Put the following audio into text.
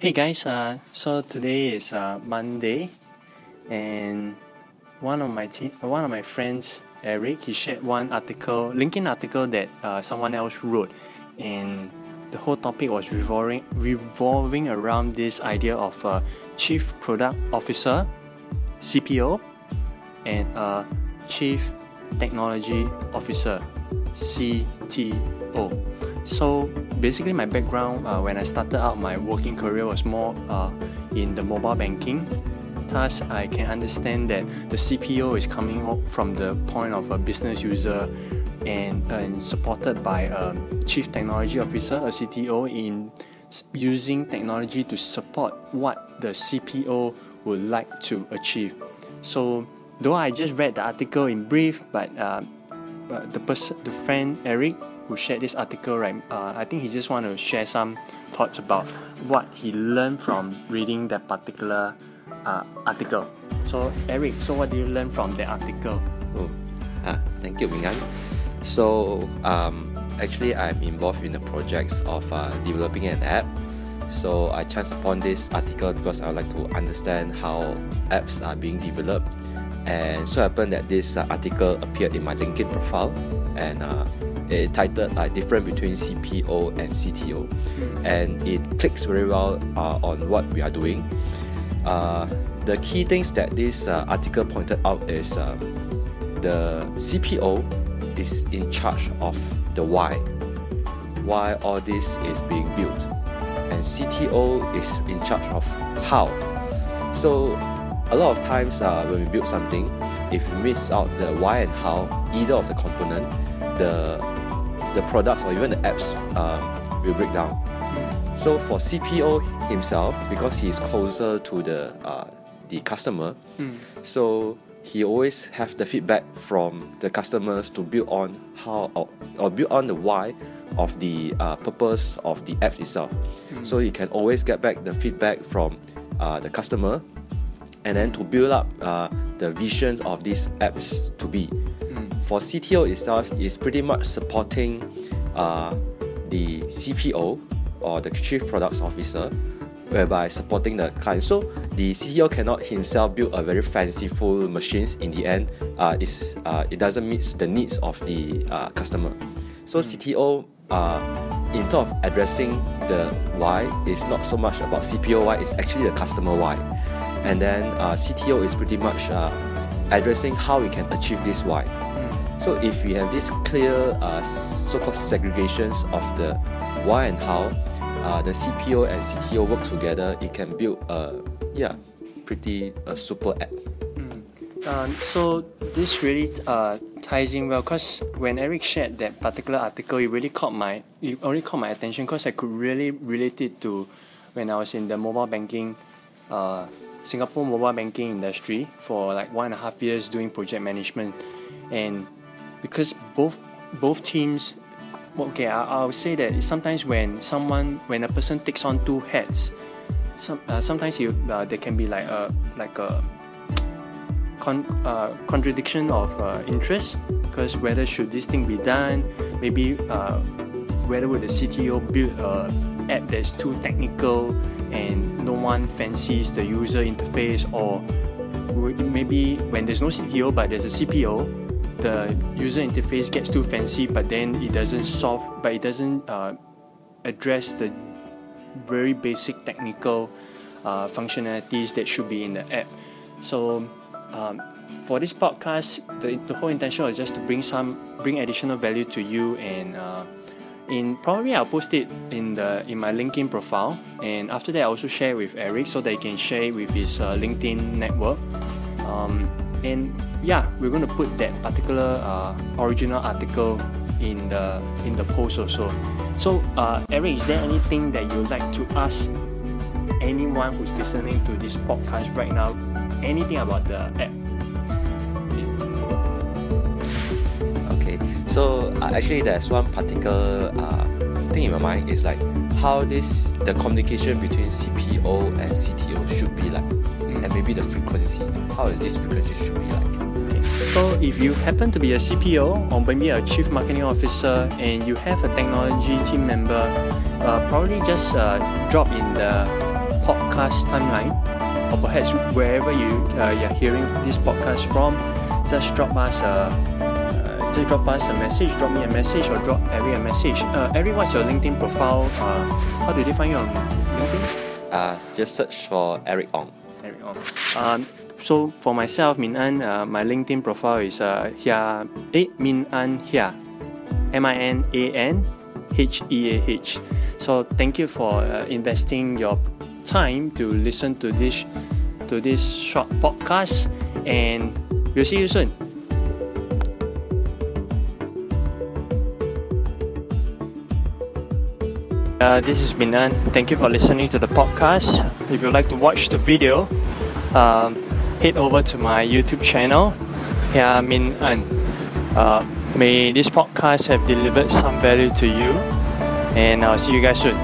Hey guys, uh, so today is uh, Monday, and one of my te- one of my friends, Eric, he shared one article, LinkedIn article that uh, someone else wrote, and the whole topic was revolving revolving around this idea of a chief product officer, CPO, and a chief technology officer, CTO. So basically, my background uh, when I started out my working career was more uh, in the mobile banking. Thus, I can understand that the CPO is coming up from the point of a business user and, and supported by a chief technology officer, a CTO, in using technology to support what the CPO would like to achieve. So, though I just read the article in brief, but uh, the person, the friend Eric, who shared this article, right? Uh, I think he just want to share some thoughts about what he learned from reading that particular uh, article. So, Eric, so what did you learn from that article? Oh, ah, thank you, Mingan. So, um, actually, I'm involved in the projects of uh, developing an app. So, I chanced upon this article because I would like to understand how apps are being developed. And so happened that this uh, article appeared in my LinkedIn profile, and uh, titled uh, different between CPO and CTO, and it clicks very well uh, on what we are doing. Uh, the key things that this uh, article pointed out is uh, the CPO is in charge of the why, why all this is being built, and CTO is in charge of how. So a lot of times uh, when we build something, if we miss out the why and how, either of the component, the the products or even the apps um, will break down. So for CPO himself, because he is closer to the uh, the customer, Mm. so he always have the feedback from the customers to build on how or, or build on the why of the uh, purpose of the app itself. So he can always get back the feedback from uh, the customer, and then to build up uh, the visions of these apps to be. For CTO itself is pretty much supporting uh, the CPO or the Chief Products Officer, whereby supporting the client. So the CTO cannot himself build a very fanciful machines. In the end, uh, is uh, it doesn't meet the needs of the uh, customer. So CTO, uh, in terms of addressing the why, is not so much about CPO why. It's actually the customer why. And then uh, CTO is pretty much uh, addressing how we can achieve this why. So if we have this clear uh, so-called segregations of the why and how, uh, the CPO and CTO work together, it can build a yeah pretty uh, super app. Um, so this really uh, ties in well because when Eric shared that particular article, it really caught my it only caught my attention because I could really relate it to when I was in the mobile banking, uh, Singapore mobile banking industry for like one and a half years doing project management, and because both both teams, okay, I, I'll say that sometimes when someone when a person takes on two hats, some uh, sometimes you uh, there can be like a like a con- uh, contradiction of uh, interest because whether should this thing be done maybe uh, whether would the CTO build a app that's too technical and no one fancies the user interface or maybe when there's no CTO but there's a CPO the user interface gets too fancy but then it doesn't solve but it doesn't uh, address the very basic technical uh, functionalities that should be in the app. So um, for this podcast, the, the whole intention is just to bring some bring additional value to you and uh, in probably I'll post it in the in my LinkedIn profile and after that I also share with Eric so that he can share it with his uh, LinkedIn network. Um, and yeah, we're going to put that particular uh, original article in the in the post also. So, uh, Eric, is there anything that you'd like to ask anyone who's listening to this podcast right now? Anything about the app? Okay, so uh, actually there's one particular uh, thing in my mind is like how this the communication between CPO and CTO should be like, and maybe the frequency. How is this frequency should be like? So, if you happen to be a CPO or maybe a chief marketing officer and you have a technology team member, uh, probably just uh, drop in the podcast timeline, or perhaps wherever you uh, you're hearing this podcast from, just drop us a uh, just drop us a message, drop me a message, or drop Eric a message. Uh, Eric, what's your LinkedIn profile? Uh, how do they find you on LinkedIn? Uh, just search for Eric Ong. Eric Ong. Um, so for myself, Min An, uh, my LinkedIn profile is uh, Heah, eh, Min An Heah, M I N A N H E A H. So thank you for uh, investing your time to listen to this to this short podcast, and we'll see you soon. Uh, this is Minan. Thank you for listening to the podcast. If you'd like to watch the video, um, head over to my YouTube channel, Heah Min An. Uh, may this podcast have delivered some value to you, and I'll see you guys soon.